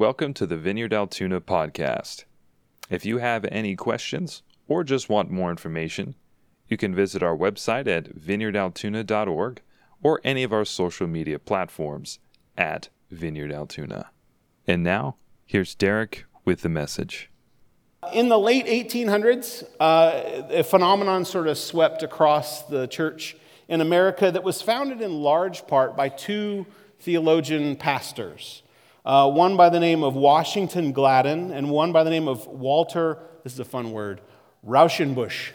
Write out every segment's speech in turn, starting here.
Welcome to the Vineyard Altoona podcast. If you have any questions or just want more information, you can visit our website at vineyardaltoona.org or any of our social media platforms at Vineyard Altoona. And now, here's Derek with the message. In the late 1800s, uh, a phenomenon sort of swept across the church in America that was founded in large part by two theologian pastors. Uh, one by the name of Washington Gladden and one by the name of Walter, this is a fun word, Rauschenbusch.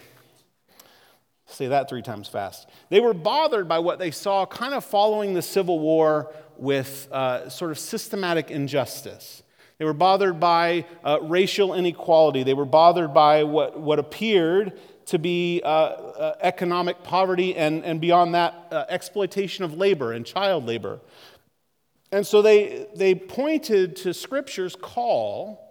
Say that three times fast. They were bothered by what they saw kind of following the Civil War with uh, sort of systematic injustice. They were bothered by uh, racial inequality. They were bothered by what, what appeared to be uh, uh economic poverty and, and beyond that, uh, exploitation of labor and child labor. And so they, they pointed to Scripture's call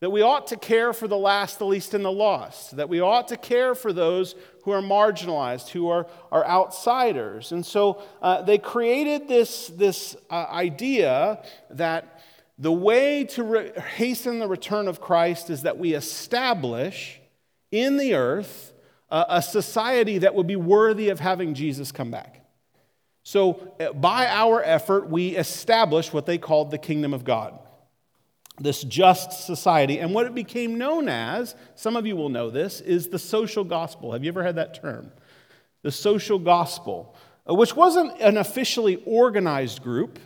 that we ought to care for the last, the least, and the lost, that we ought to care for those who are marginalized, who are, are outsiders. And so uh, they created this, this uh, idea that the way to re- hasten the return of Christ is that we establish in the earth uh, a society that would be worthy of having Jesus come back. So, uh, by our effort, we established what they called the kingdom of God, this just society. And what it became known as, some of you will know this, is the social gospel. Have you ever heard that term? The social gospel, uh, which wasn't an officially organized group.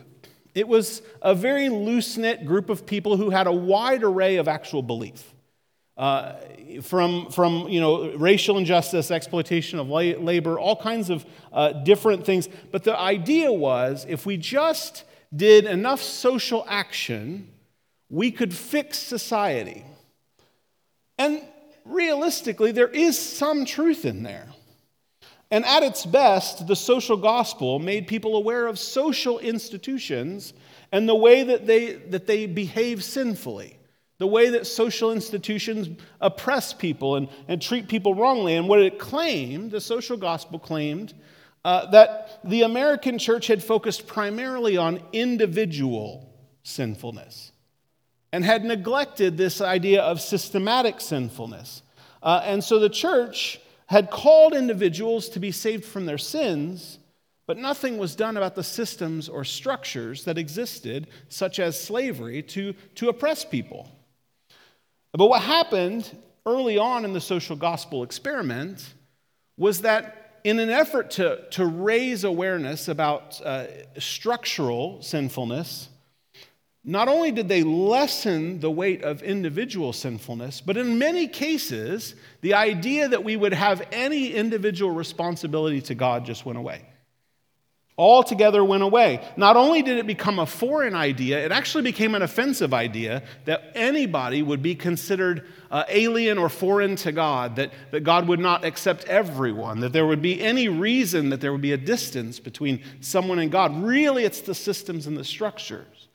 It was a very loose knit group of people who had a wide array of actual belief. Uh, from, from you know, racial injustice, exploitation of labor, all kinds of uh, different things. But the idea was if we just did enough social action, we could fix society. And realistically, there is some truth in there. And at its best, the social gospel made people aware of social institutions and the way that they, that they behave sinfully the way that social institutions oppress people and, and treat people wrongly. And what it claimed, the social gospel claimed, uh, that the American church had focused primarily on individual sinfulness and had neglected this idea of systematic sinfulness. Uh, and so the church had called individuals to be saved from their sins, but nothing was done about the systems or structures that existed, such as slavery, to, to oppress people. But what happened early on in the social gospel experiment was that in an effort to, to raise awareness about uh, structural sinfulness, not only did they lessen the weight of individual sinfulness, but in many cases, the idea that we would have any individual responsibility to God just went away altogether went away. Not only did it become a foreign idea, it actually became an offensive idea that anybody would be considered uh, alien or foreign to God, that, that God would not accept everyone, that there would be any reason that there would be a distance between someone and God. Really, it's the systems and the structures.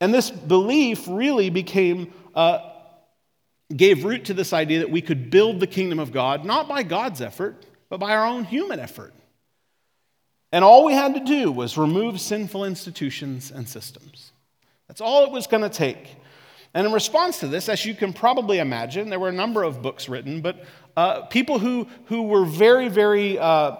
And this belief really became. Uh, gave root to this idea that we could build the kingdom of God, not by God's effort, but by our own human effort. And all we had to do was remove sinful institutions and systems. That's all it was going to take. And in response to this, as you can probably imagine, there were a number of books written, but uh, people who, who were very, very uh,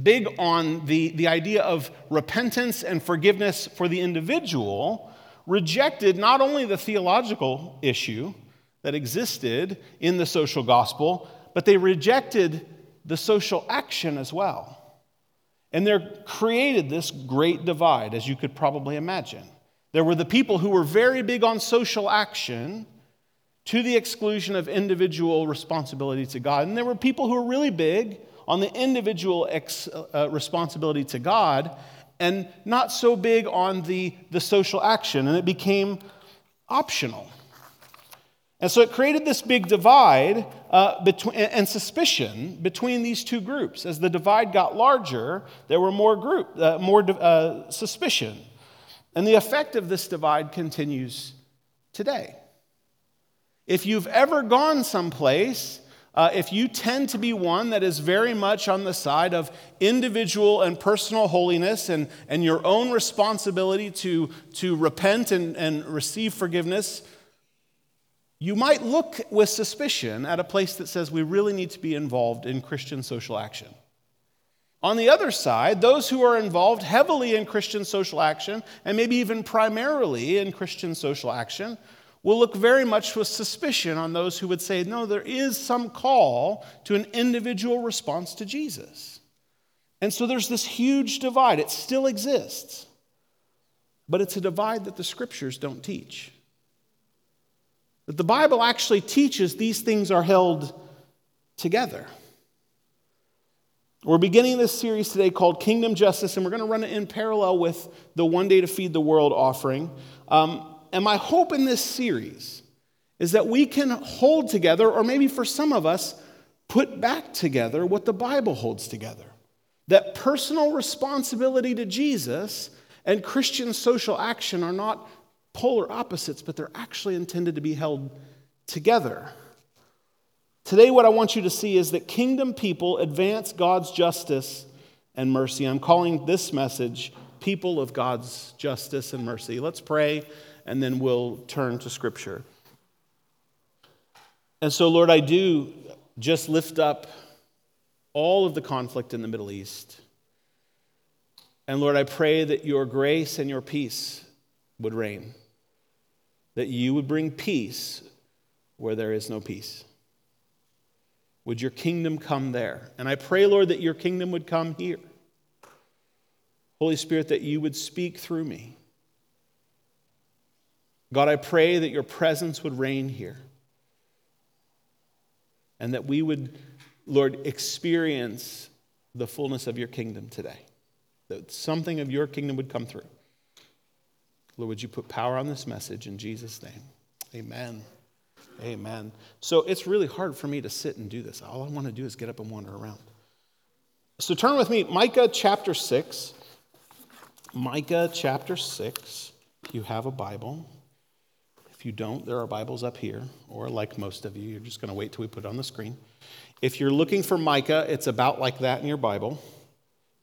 big on the, the idea of repentance and forgiveness for the individual rejected not only the theological issue that existed in the social gospel, but they rejected the social action as well. And there created this great divide, as you could probably imagine. There were the people who were very big on social action to the exclusion of individual responsibility to God. And there were people who were really big on the individual ex, uh, responsibility to God and not so big on the, the social action. And it became optional. And so it created this big divide uh, between, and suspicion between these two groups. As the divide got larger, there were more group, uh, more uh, suspicion. And the effect of this divide continues today. If you've ever gone someplace uh, if you tend to be one that is very much on the side of individual and personal holiness and, and your own responsibility to, to repent and, and receive forgiveness, you might look with suspicion at a place that says we really need to be involved in Christian social action. On the other side, those who are involved heavily in Christian social action, and maybe even primarily in Christian social action, will look very much with suspicion on those who would say, no, there is some call to an individual response to Jesus. And so there's this huge divide. It still exists, but it's a divide that the scriptures don't teach. That the Bible actually teaches these things are held together. We're beginning this series today called Kingdom Justice, and we're going to run it in parallel with the One Day to Feed the World offering. Um, and my hope in this series is that we can hold together, or maybe for some of us, put back together what the Bible holds together. That personal responsibility to Jesus and Christian social action are not polar opposites, but they're actually intended to be held together. Today, what I want you to see is that kingdom people advance God's justice and mercy. I'm calling this message People of God's Justice and Mercy. Let's pray, and then we'll turn to Scripture. And so, Lord, I do just lift up all of the conflict in the Middle East. And Lord, I pray that your grace and your peace would reign that you would bring peace where there is no peace. Would your kingdom come there? And I pray, Lord, that your kingdom would come here. Holy Spirit, that you would speak through me. God, I pray that your presence would reign here and that we would, Lord, experience the fullness of your kingdom today. That something of your kingdom would come through. Lord, would you put power on this message in Jesus' name? Amen. Amen. So it's really hard for me to sit and do this. All I want to do is get up and wander around. So turn with me, Micah chapter 6. Micah chapter 6. If you have a Bible. If you don't, there are Bibles up here, or like most of you, you're just going to wait till we put it on the screen. If you're looking for Micah, it's about like that in your Bible.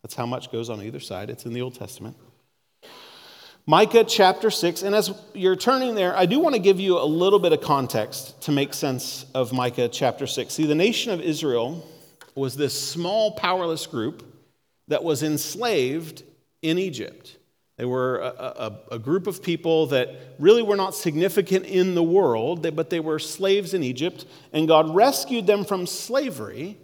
That's how much goes on either side. It's in the Old Testament. Micah chapter 6. And as you're turning there, I do want to give you a little bit of context to make sense of Micah chapter 6. See, the nation of Israel was this small, powerless group that was enslaved in Egypt. They were a, a, a, group of people that really were not significant in the world, but they were slaves in Egypt, and God rescued them from slavery.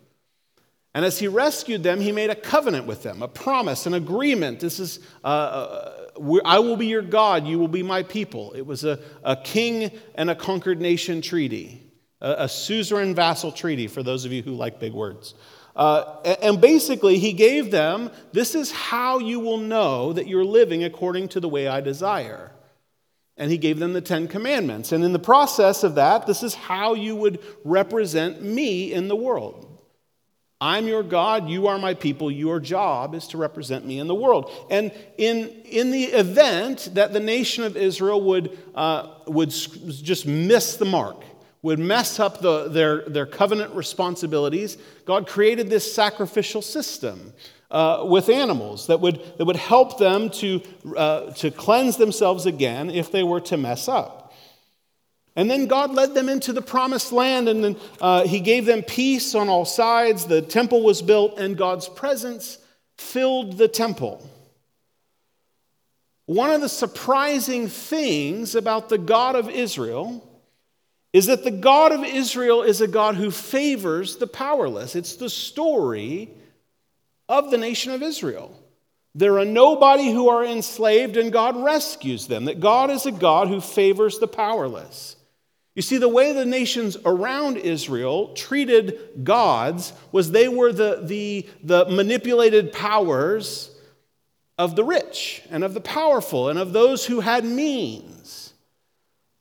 And as He rescued them, He made a covenant with them, a promise, an agreement. This is uh, uh I will be your God, you will be my people. It was a, a king and a conquered nation treaty, a, a suzerain vassal treaty, for those of you who like big words. Uh, and basically, he gave them this is how you will know that you're living according to the way I desire. And he gave them the Ten Commandments. And in the process of that, this is how you would represent me in the world. I'm your God, you are my people, your job is to represent me in the world. And in, in the event that the nation of Israel would, uh, would just miss the mark, would mess up the, their, their covenant responsibilities, God created this sacrificial system uh, with animals that would, that would help them to, uh, to cleanse themselves again if they were to mess up. And then God led them into the promised land, and then uh, He gave them peace on all sides. The temple was built, and God's presence filled the temple. One of the surprising things about the God of Israel is that the God of Israel is a God who favors the powerless. It's the story of the nation of Israel. There are nobody who are enslaved, and God rescues them. That God is a God who favors the powerless. You see, the way the nations around Israel treated gods was they were the, the, the manipulated powers of the rich and of the powerful and of those who had means.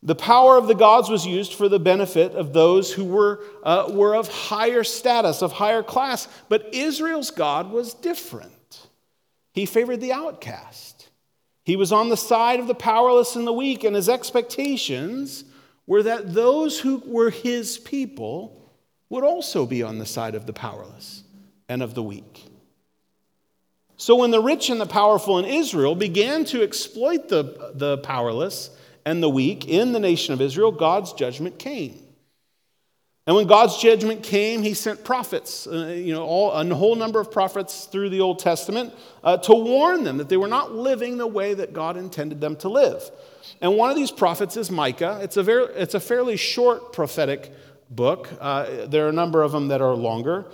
The power of the gods was used for the benefit of those who were, uh, were of higher status, of higher class. But Israel's God was different. He favored the outcast. He was on the side of the powerless and the weak, and his expectations were that those who were his people would also be on the side of the powerless and of the weak. So when the rich and the powerful in Israel began to exploit the, the powerless and the weak in the nation of Israel, God's judgment came. And when God's judgment came, he sent prophets, uh, you know, all, a whole number of prophets through the Old Testament uh, to warn them that they were not living the way that God intended them to live. And one of these prophets is Micah. It's a, very, it's a fairly short prophetic book. Uh, there are a number of them that are longer.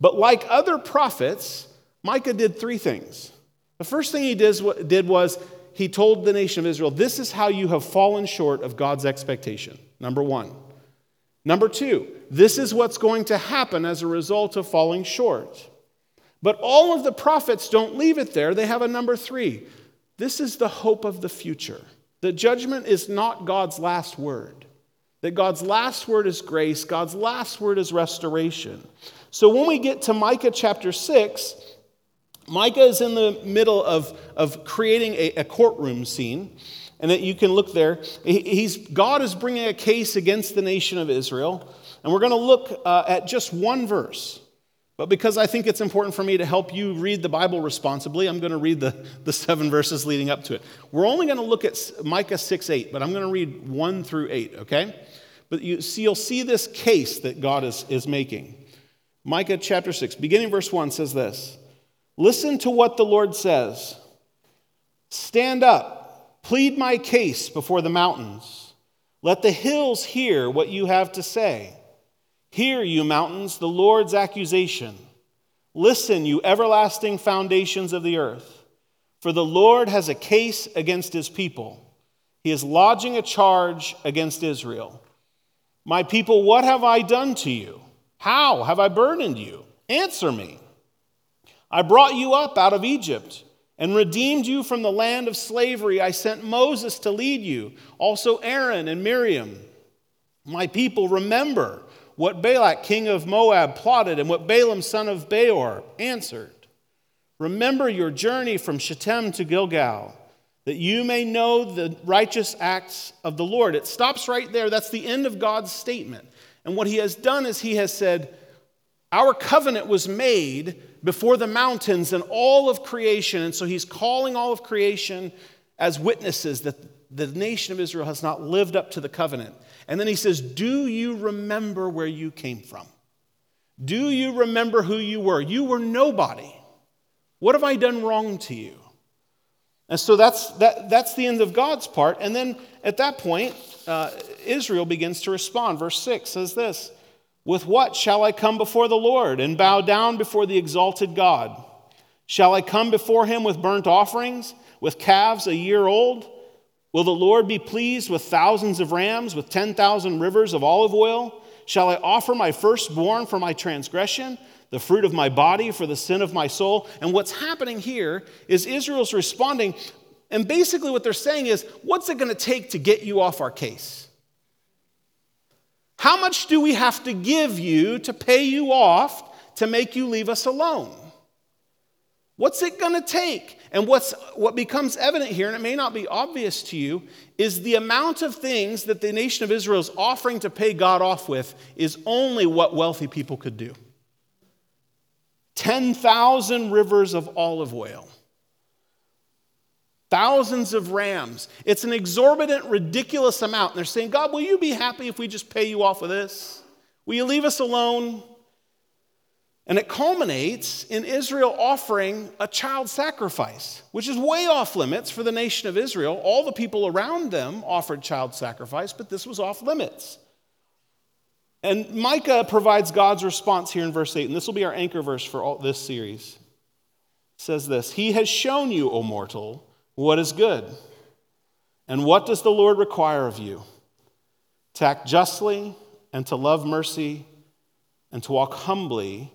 But like other prophets, Micah did three things. The first thing he did, did was he told the nation of Israel, This is how you have fallen short of God's expectation. Number one. Number two, this is what's going to happen as a result of falling short. But all of the prophets don't leave it there. They have a number three. This is the hope of the future. The judgment is not God's last word, that God's last word is grace, God's last word is restoration. So when we get to Micah chapter 6, Micah is in the middle of, of creating a, a courtroom scene and that you can look there. He's, God is bringing a case against the nation of Israel, and we're going to look uh, at just one verse. But because I think it's important for me to help you read the Bible responsibly, I'm going to read the, the seven verses leading up to it. We're only going to look at Micah 6 8, but I'm going to read 1 through 8, okay? But you see, you'll see this case that God is, is making. Micah chapter 6, beginning verse 1 says this Listen to what the Lord says. Stand up Plead my case before the mountains. Let the hills hear what you have to say. Hear, you mountains, the Lord's accusation. Listen, you everlasting foundations of the earth. For the Lord has a case against his people. He is lodging a charge against Israel. My people, what have I done to you? How have I burdened you? Answer me. I brought you up out of Egypt and redeemed you from the land of slavery. I sent Moses to lead you, also Aaron and Miriam. My people, remember what Balak, king of Moab, plotted and what Balaam, son of Beor, answered. Remember your journey from Shittim to Gilgal, that you may know the righteous acts of the Lord. It stops right there. That's the end of God's statement. And what he has done is he has said, Our covenant was made before the mountains and all of creation. And so he's calling all of creation as witnesses that the nation of Israel has not lived up to the covenant. And then he says, Do you remember where you came from? Do you remember who you were? You were nobody. What have I done wrong to you? And so that's, that, that's the end of God's part. And then at that point, uh, Israel begins to respond. Verse 6 says this with what shall I come before the Lord and bow down before the exalted God? Shall I come before him with burnt offerings, with calves a year old? Will the Lord be pleased with thousands of rams, with 10,000 rivers of olive oil? Shall I offer my firstborn for my transgression, the fruit of my body for the sin of my soul? And what's happening here is Israel's responding, and basically what they're saying is, what's it going to take to get you off our case? How much do we have to give you to pay you off to make you leave us alone? What's it going to take? And what's, what becomes evident here, and it may not be obvious to you, is the amount of things that the nation of Israel is offering to pay God off with is only what wealthy people could do 10,000 rivers of olive oil thousands of rams. It's an exorbitant, ridiculous amount. And they're saying, God, will you be happy if we just pay you off with this? Will you leave us alone? And it culminates in Israel offering a child sacrifice, which is way off limits for the nation of Israel. All the people around them offered child sacrifice, but this was off limits. And Micah provides God's response here in verse 8, and this will be our anchor verse for all this series. It says this He has shown you, O mortal, what is good? And what does the Lord require of you? To act justly and to love mercy and to walk humbly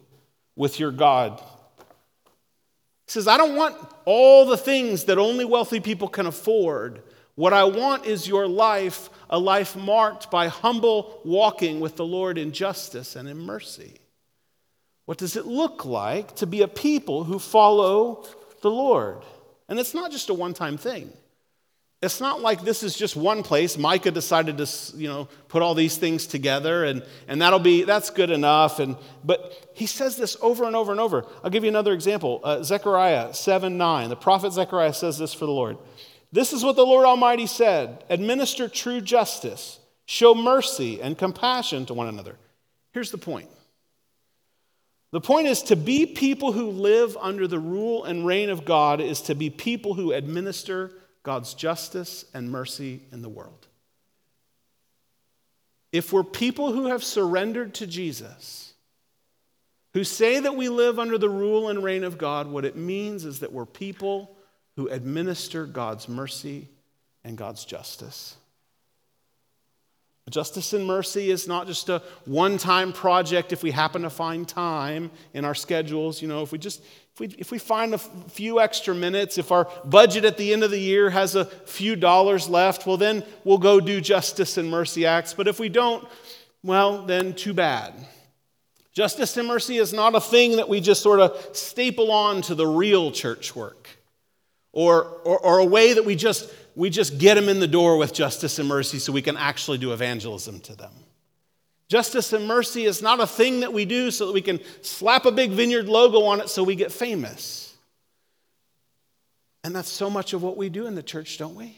with your God. He says, I don't want all the things that only wealthy people can afford. What I want is your life, a life marked by humble walking with the Lord in justice and in mercy. What does it look like to be a people who follow the Lord? And it's not just a one time thing. It's not like this is just one place. Micah decided to, you know, put all these things together and, and that'll be, that's good enough. And, but he says this over and over and over. I'll give you another example. Uh, Zechariah 7 9. The prophet Zechariah says this for the Lord. This is what the Lord Almighty said Administer true justice, show mercy and compassion to one another. Here's the point the point is to be people who live under the rule and reign of God is to be people who administer God's justice and mercy in the world. If we're people who have surrendered to Jesus, who say that we live under the rule and reign of God, what it means is that we're people who administer God's mercy and God's justice. Justice and mercy is not just a one time project if we happen to find time in our schedules. You know, if we just if we, if we find a few extra minutes, if our budget at the end of the year has a few dollars left, well, then we'll go do justice and mercy acts. But if we don't, well, then too bad. Justice and mercy is not a thing that we just sort of staple on to the real church work or, or, or a way that we just we just get them in the door with justice and mercy so we can actually do evangelism to them. Justice and mercy is not a thing that we do so that we can slap a big vineyard logo on it so we get famous. And that's so much of what we do in the church, don't we?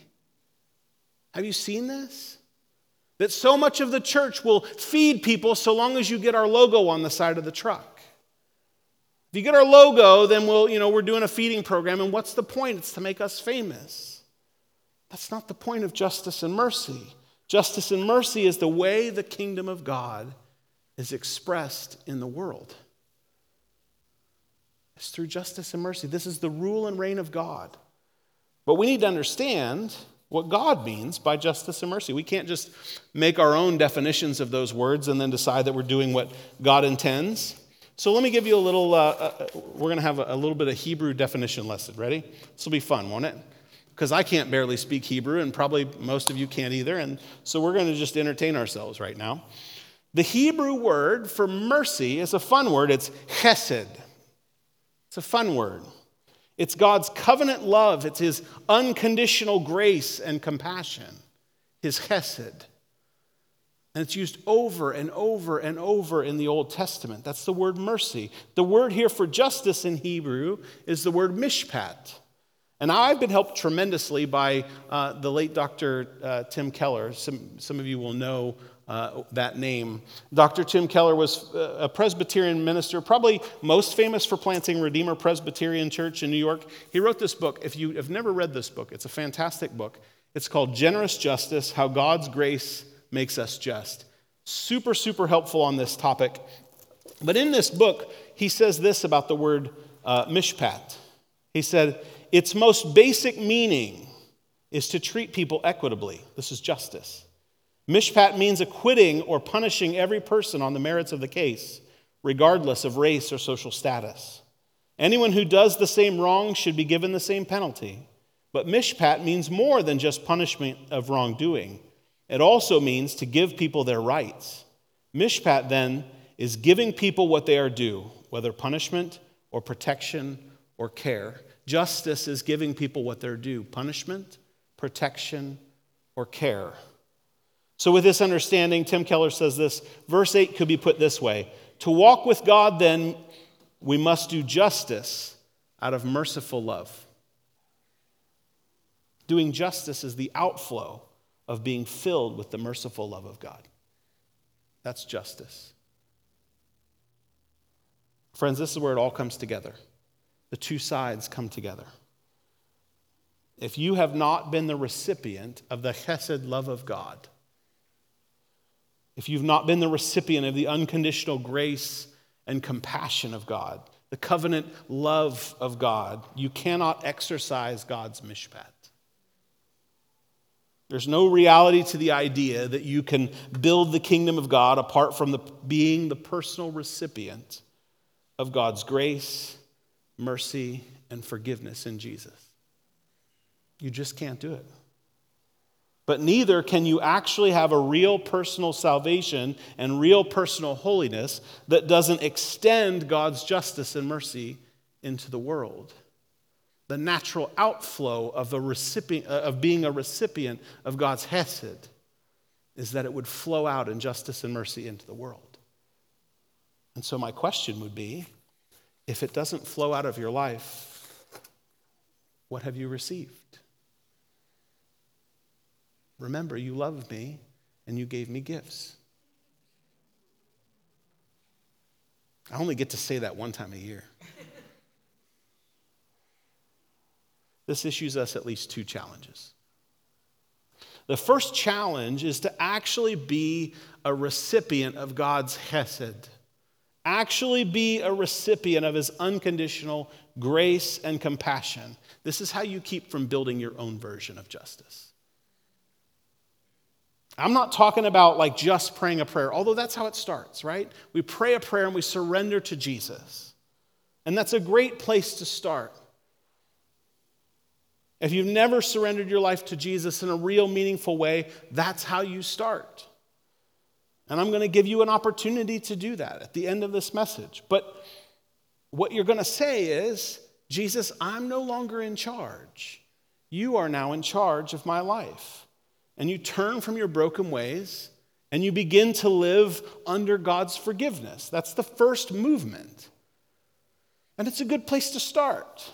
Have you seen this? That so much of the church will feed people so long as you get our logo on the side of the truck. If you get our logo, then we'll, you know, we're doing a feeding program, and what's the point? It's to make us famous. That's not the point of justice and mercy. Justice and mercy is the way the kingdom of God is expressed in the world. It's through justice and mercy. This is the rule and reign of God. But we need to understand what God means by justice and mercy. We can't just make our own definitions of those words and then decide that we're doing what God intends. So let me give you a little, uh, uh, we're going to have a, a little bit of Hebrew definition lesson. Ready? This will be fun, won't it? Because I can't barely speak Hebrew, and probably most of you can't either. And so we're going to just entertain ourselves right now. The Hebrew word for mercy is a fun word. It's chesed. It's a fun word. It's God's covenant love, it's His unconditional grace and compassion, His chesed. And it's used over and over and over in the Old Testament. That's the word mercy. The word here for justice in Hebrew is the word mishpat. And I've been helped tremendously by uh, the late Dr. Uh, Tim Keller. Some, some of you will know uh, that name. Dr. Tim Keller was uh, a Presbyterian minister, probably most famous for planting Redeemer Presbyterian Church in New York. He wrote this book. If you have never read this book, it's a fantastic book. It's called Generous Justice How God's Grace Makes Us Just. Super, super helpful on this topic. But in this book, he says this about the word uh, mishpat. He said, its most basic meaning is to treat people equitably. This is justice. Mishpat means acquitting or punishing every person on the merits of the case, regardless of race or social status. Anyone who does the same wrong should be given the same penalty. But mishpat means more than just punishment of wrongdoing. It also means to give people their rights. Mishpat, then, is giving people what they are due, whether punishment or protection or care. Justice is giving people what they're due punishment, protection, or care. So, with this understanding, Tim Keller says this verse 8 could be put this way To walk with God, then, we must do justice out of merciful love. Doing justice is the outflow of being filled with the merciful love of God. That's justice. Friends, this is where it all comes together the two sides come together. If you have not been the recipient of the chesed love of God, if you've not been the recipient of the unconditional grace and compassion of God, the covenant love of God, you cannot exercise God's mishpat. There's no reality to the idea that you can build the kingdom of God apart from the, being the personal recipient of God's grace mercy, and forgiveness in Jesus. You just can't do it. But neither can you actually have a real personal salvation and real personal holiness that doesn't extend God's justice and mercy into the world. the natural outflow of, a recipient, uh, of being a recipient of God's Hesed is that it would flow out in justice and mercy into the world. And so, my question would be if it doesn't flow out of your life, what have you received? Remember, you loved me and you gave me gifts. I only get to say that one time a year. this issues us at least two challenges. The first challenge is to actually be a recipient of God's Hesed, actually be a recipient of His unconditional grace and compassion. This is how you keep from building your own version of justice. I'm not talking about like just praying a prayer, although that's how it starts, right? We pray a prayer and we surrender to Jesus. And that's a great place to start. If you've never surrendered your life to Jesus in a real, meaningful way, that's how you start. And I'm going to give you an opportunity to do that at the end of this message. But what you're going to say is, Jesus, I'm no longer in charge. You are now in charge of my life. And you turn from your broken ways and you begin to live under God's forgiveness. That's the first movement. And it's a good place to start,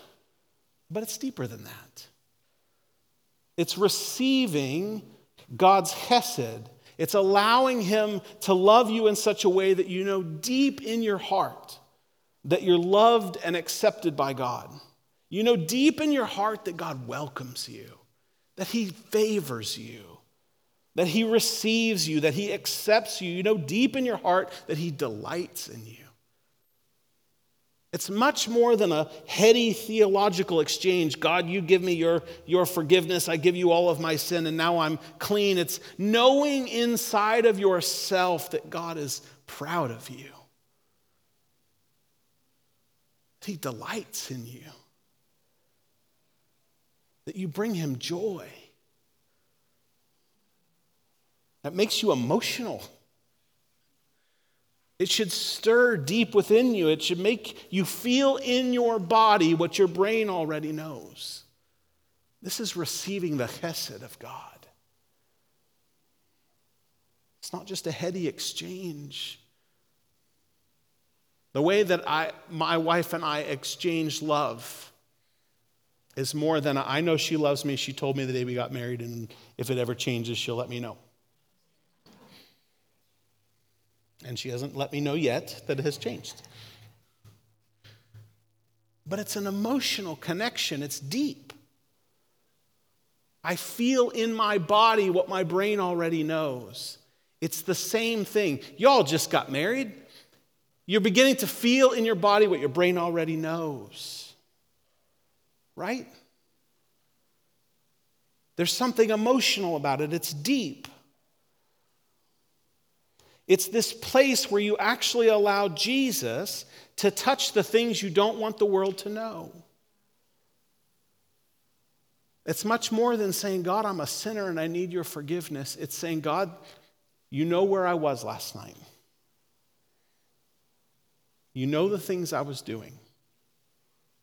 but it's deeper than that. It's receiving God's Hesed. It's allowing Him to love you in such a way that you know deep in your heart that you're loved and accepted by God. You know deep in your heart that God welcomes you, that He favors you, that He receives you, that He accepts you. You know deep in your heart that He delights in you. It's much more than a heady theological exchange. God, you give me your, your forgiveness. I give you all of my sin, and now I'm clean. It's knowing inside of yourself that God is proud of you, He delights in you, that you bring Him joy. That makes you emotional. It should stir deep within you. It should make you feel in your body what your brain already knows. This is receiving the chesed of God. It's not just a heady exchange. The way that I, my wife and I exchange love is more than I know she loves me. She told me the day we got married, and if it ever changes, she'll let me know. And she hasn't let me know yet that it has changed. But it's an emotional connection, it's deep. I feel in my body what my brain already knows. It's the same thing. Y'all just got married. You're beginning to feel in your body what your brain already knows. Right? There's something emotional about it, it's deep. It's this place where you actually allow Jesus to touch the things you don't want the world to know. It's much more than saying, God, I'm a sinner and I need your forgiveness. It's saying, God, you know where I was last night. You know the things I was doing.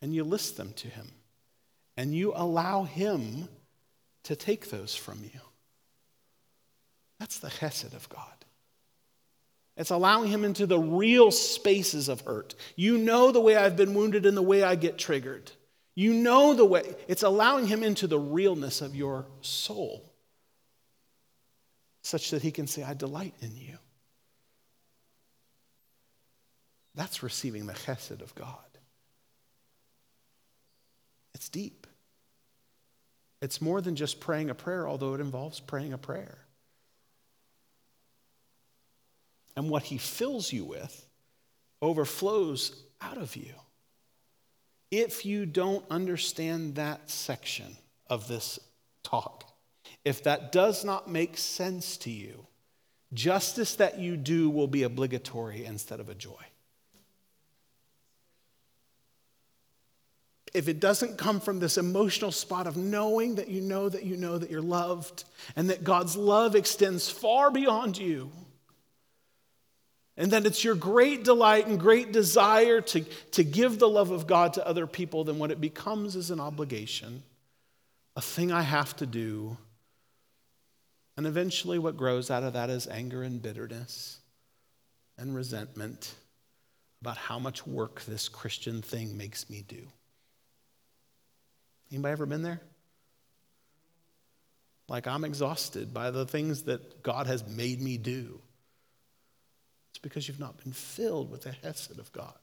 And you list them to him. And you allow him to take those from you. That's the chesed of God. It's allowing him into the real spaces of hurt. You know the way I've been wounded and the way I get triggered. You know the way. It's allowing him into the realness of your soul such that he can say, I delight in you. That's receiving the chesed of God. It's deep. It's more than just praying a prayer, although it involves praying a prayer and what he fills you with overflows out of you. If you don't understand that section of this talk, if that does not make sense to you, justice that you do will be obligatory instead of a joy. If it doesn't come from this emotional spot of knowing that you know that you know that you're loved and that God's love extends far beyond you, And that it's your great delight and great desire to, to give the love of God to other people, then what it becomes is an obligation, a thing I have to do. And eventually, what grows out of that is anger and bitterness and resentment about how much work this Christian thing makes me do. Anybody ever been there? Like I'm exhausted by the things that God has made me do. Because you've not been filled with the Hesed of God.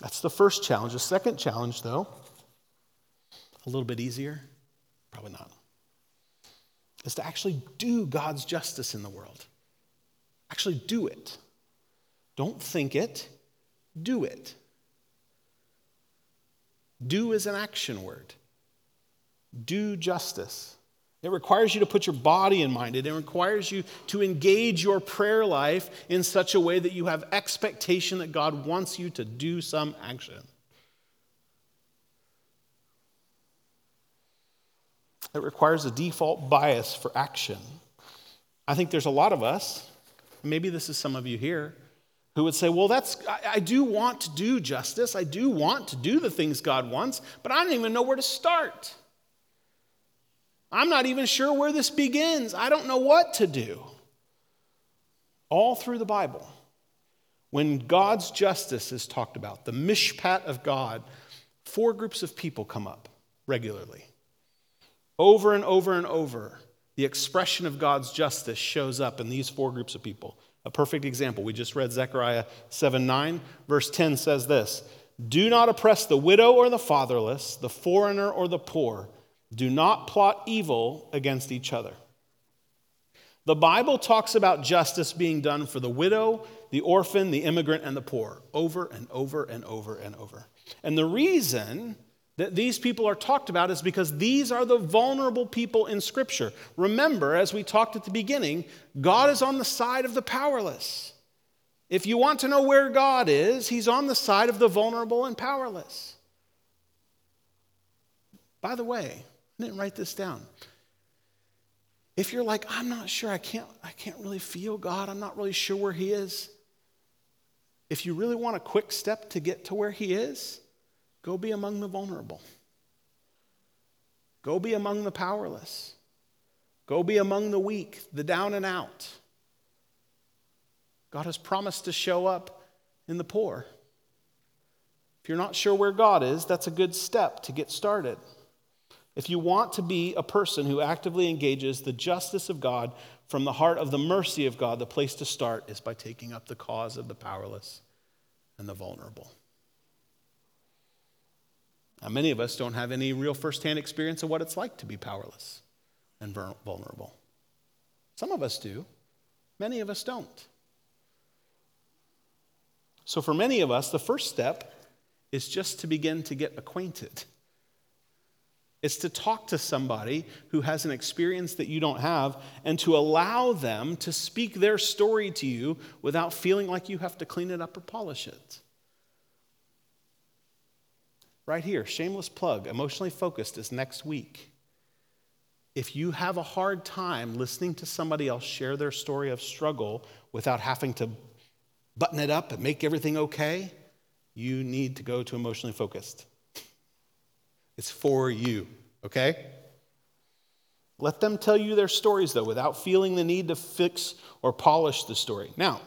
That's the first challenge. The second challenge, though, a little bit easier, probably not, is to actually do God's justice in the world. Actually do it. Don't think it, do it. Do is an action word. Do justice. It requires you to put your body in mind. It requires you to engage your prayer life in such a way that you have expectation that God wants you to do some action. It requires a default bias for action. I think there's a lot of us, maybe this is some of you here, who would say, Well, that's, I, I, do want to do justice. I do want to do the things God wants, but I don't even know where to start. I'm not even sure where this begins. I don't know what to do. All through the Bible, when God's justice is talked about, the mishpat of God, four groups of people come up regularly. Over and over and over, the expression of God's justice shows up in these four groups of people. A perfect example. We just read Zechariah 7 9. Verse 10 says this Do not oppress the widow or the fatherless, the foreigner or the poor. Do not plot evil against each other. The Bible talks about justice being done for the widow, the orphan, the immigrant, and the poor over and over and over and over. And the reason that these people are talked about is because these are the vulnerable people in Scripture. Remember, as we talked at the beginning, God is on the side of the powerless. If you want to know where God is, He's on the side of the vulnerable and powerless. By the way, I didn't write this down. If you're like, I'm not sure, I can't, I can't really feel God, I'm not really sure where He is. If you really want a quick step to get to where He is, Go be among the vulnerable. Go be among the powerless. Go be among the weak, the down and out. God has promised to show up in the poor. If you're not sure where God is, that's a good step to get started. If you want to be a person who actively engages the justice of God from the heart of the mercy of God, the place to start is by taking up the cause of the powerless and the vulnerable. Now, many of us don't have any real firsthand experience of what it's like to be powerless and vulnerable. Some of us do, many of us don't. So, for many of us, the first step is just to begin to get acquainted. It's to talk to somebody who has an experience that you don't have and to allow them to speak their story to you without feeling like you have to clean it up or polish it. Right here, shameless plug, emotionally focused is next week. If you have a hard time listening to somebody else share their story of struggle without having to button it up and make everything okay, you need to go to emotionally focused. It's for you, okay? Let them tell you their stories, though, without feeling the need to fix or polish the story. Now,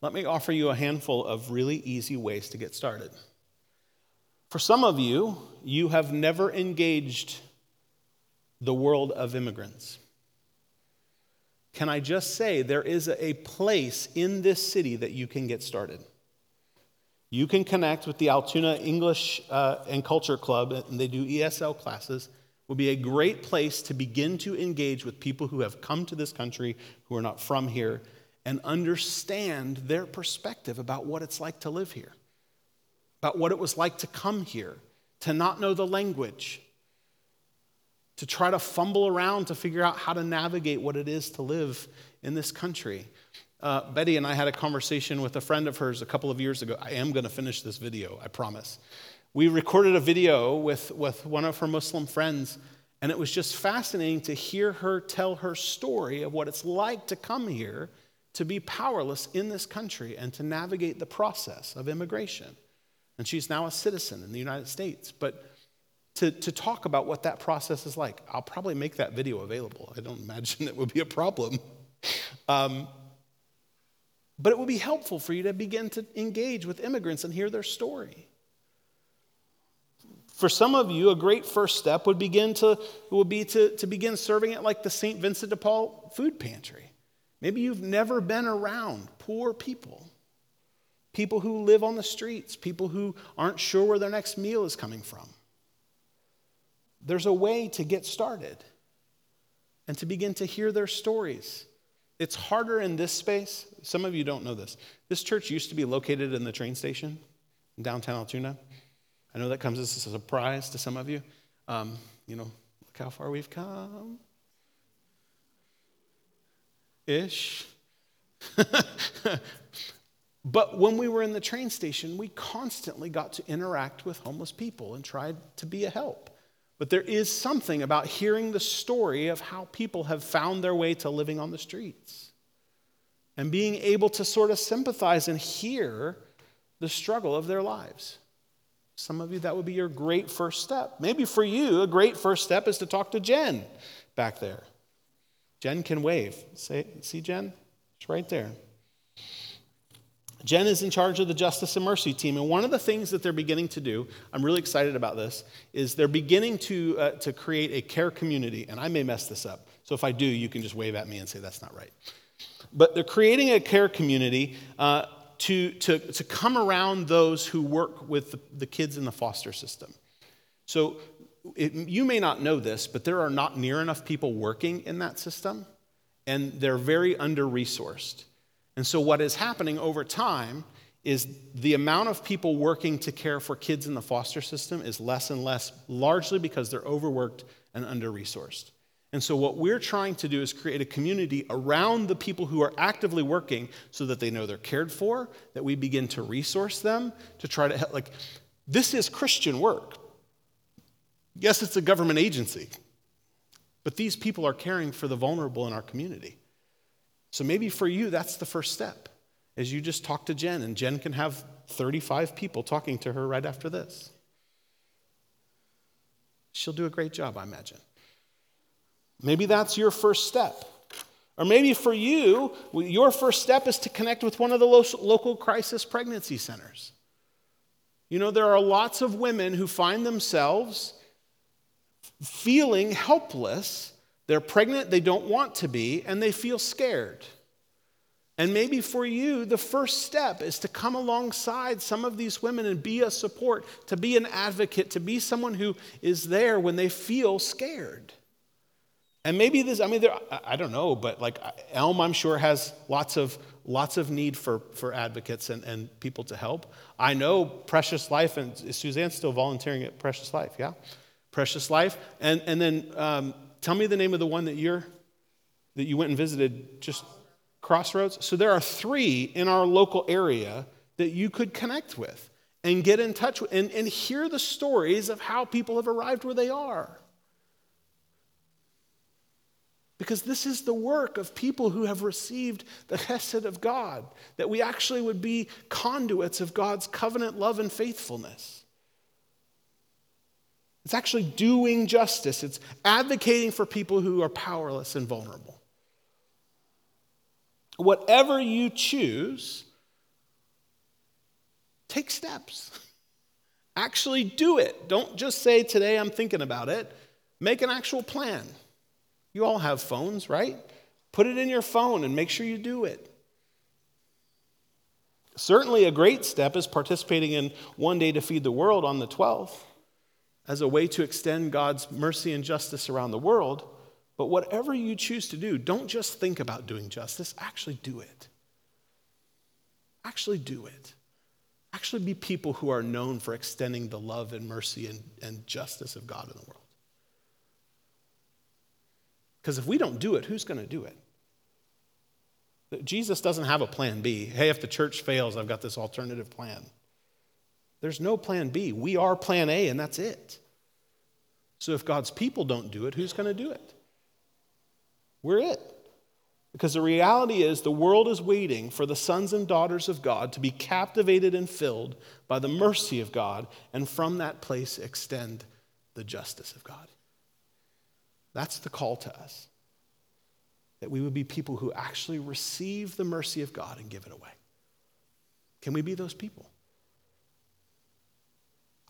let me offer you a handful of really easy ways to get started. For some of you, you have never engaged the world of immigrants. Can I just say there is a place in this city that you can get started? You can connect with the Altoona English uh, and Culture Club, and they do ESL classes. Will be a great place to begin to engage with people who have come to this country who are not from here and understand their perspective about what it's like to live here about what it was like to come here, to not know the language, to try to fumble around to figure out how to navigate what it is to live in this country. Uh, Betty and I had a conversation with a friend of hers a couple of years ago. I am going to finish this video, I promise. We recorded a video with, with one of her Muslim friends, and it was just fascinating to hear her tell her story of what it's like to come here to be powerless in this country and to navigate the process of immigration. And she's now a citizen in the United States. But to, to talk about what that process is like, I'll probably make that video available. I don't imagine it would be a problem. Um, but it would be helpful for you to begin to engage with immigrants and hear their story. For some of you, a great first step would begin to would be to, to begin serving at like the St. Vincent de Paul food pantry. Maybe you've never been around poor people, people who live on the streets, people who aren't sure where their next meal is coming from. There's a way to get started and to begin to hear their stories. It's harder in this space. Some of you don't know this. This church used to be located in the train station in downtown Altoona. I know that comes as a surprise to some of you. Um, you know, look how far we've come ish. but when we were in the train station, we constantly got to interact with homeless people and tried to be a help. But there is something about hearing the story of how people have found their way to living on the streets and being able to sort of sympathize and hear the struggle of their lives. Some of you, that would be your great first step. Maybe for you, a great first step is to talk to Jen back there. Jen can wave. Say, see Jen? It's right there. Jen is in charge of the Justice and Mercy team, and one of the things that they're beginning to do, I'm really excited about this, is they're beginning to, uh, to create a care community. And I may mess this up, so if I do, you can just wave at me and say that's not right. But they're creating a care community uh, to, to, to come around those who work with the, the kids in the foster system. So it, you may not know this, but there are not near enough people working in that system, and they're very under resourced. And so, what is happening over time is the amount of people working to care for kids in the foster system is less and less, largely because they're overworked and under resourced. And so, what we're trying to do is create a community around the people who are actively working so that they know they're cared for, that we begin to resource them to try to help. Like, this is Christian work. Yes, it's a government agency, but these people are caring for the vulnerable in our community. So maybe for you, that's the first step, is you just talk to Jen, and Jen can have 35 people talking to her right after this. She'll do a great job, I imagine. Maybe that's your first step. Or maybe for you, your first step is to connect with one of the local crisis pregnancy centers. You know, there are lots of women who find themselves feeling helpless. They're pregnant, they don't want to be, and they feel scared. And maybe for you, the first step is to come alongside some of these women and be a support, to be an advocate, to be someone who is there when they feel scared. And maybe this, I mean, there, I don't know, but like Elm, I'm sure, has lots of, lots of need for, for advocates and, and people to help. I know Precious Life, and Suzanne's still volunteering at Precious Life, yeah? Precious Life. And, and then um, tell me the name of the one that you're that you went and visited just Crossroads. So there are three in our local area that you could connect with and get in touch with and, and hear the stories of how people have arrived where they are. Because this is the work of people who have received the chesed of God, that we actually would be conduits of God's covenant love and faithfulness. It's actually doing justice, it's advocating for people who are powerless and vulnerable. Whatever you choose, take steps. Actually do it. Don't just say, Today I'm thinking about it. Make an actual plan. You all have phones, right? Put it in your phone and make sure you do it. Certainly, a great step is participating in One Day to Feed the World on the 12th as a way to extend God's mercy and justice around the world. But whatever you choose to do, don't just think about doing justice, actually do it. Actually do it. Actually be people who are known for extending the love and mercy and, and justice of God in the world. Because if we don't do it, who's going to do it? Jesus doesn't have a plan B. Hey, if the church fails, I've got this alternative plan. There's no plan B. We are plan A, and that's it. So if God's people don't do it, who's going to do it? We're it. Because the reality is, the world is waiting for the sons and daughters of God to be captivated and filled by the mercy of God, and from that place extend the justice of God. That's the call to us. That we would be people who actually receive the mercy of God and give it away. Can we be those people?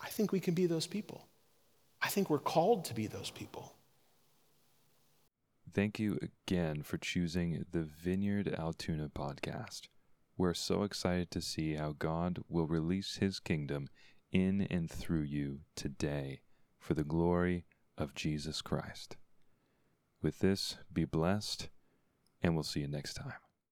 I think we can be those people. I think we're called to be those people. Thank you again for choosing the Vineyard Altoona podcast. We're so excited to see how God will release his kingdom in and through you today for the glory of Jesus Christ. With this, be blessed, and we'll see you next time.